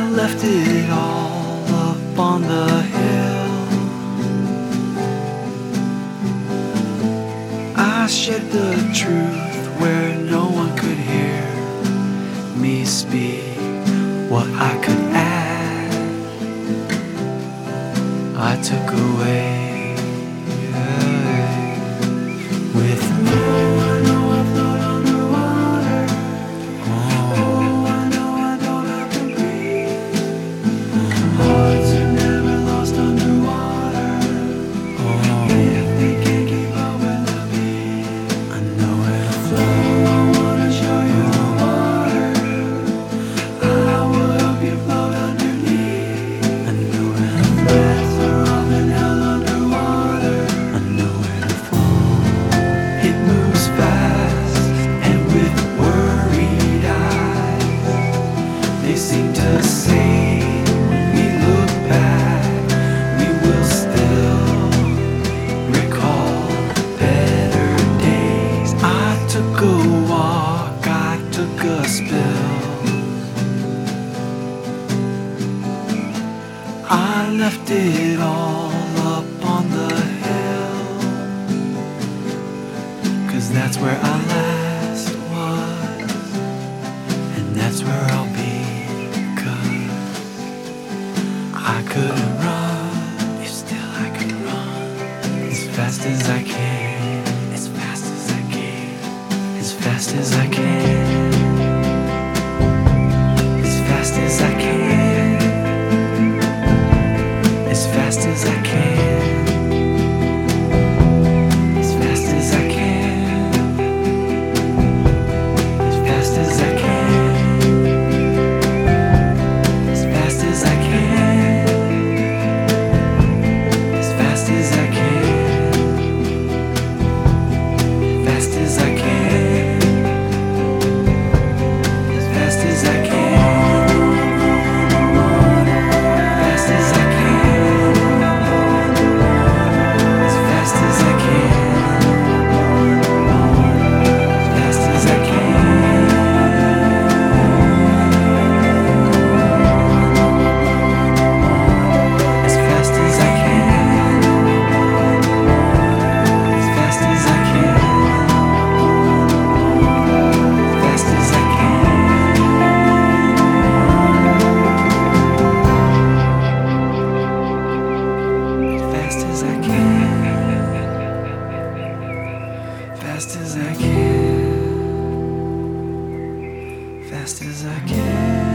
I left it all up on the hill. I shed the truth where no one could hear me speak what I could add. I took away. I left it all up on the hill. Cause that's where I last was, and that's where I'll be. as I can, fast as I can.